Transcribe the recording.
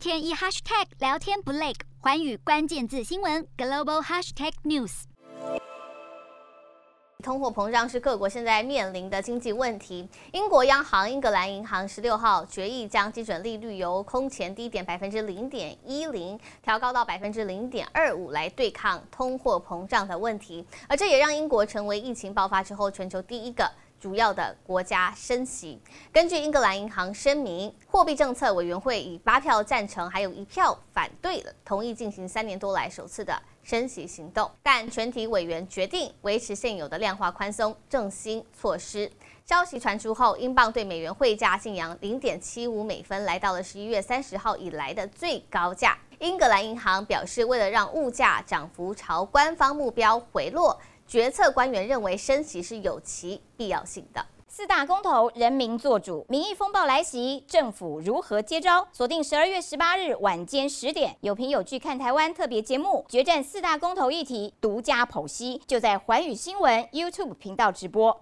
天一 hashtag 聊天不累，寰宇关键字新闻 global hashtag news。通货膨胀是各国现在面临的经济问题。英国央行英格兰银行十六号决议将基准利率由空前低点百分之零点一零调高到百分之零点二五，来对抗通货膨胀的问题。而这也让英国成为疫情爆发之后全球第一个主要的国家升息。根据英格兰银行声明，货币政策委员会以八票赞成，还有一票反对了，同意进行三年多来首次的升息行动。但全体委员决定维持现有的量化宽松振兴措施。消息传出后，英镑对美元汇价劲扬零点七五美分，来到了十一月三十号以来的最高价。英格兰银行表示，为了让物价涨幅朝官方目标回落。决策官员认为升息是有其必要性的。四大公投，人民做主，民意风暴来袭，政府如何接招？锁定十二月十八日晚间十点，有凭有据看台湾特别节目，决战四大公投议题，独家剖析，就在寰宇新闻 YouTube 频道直播。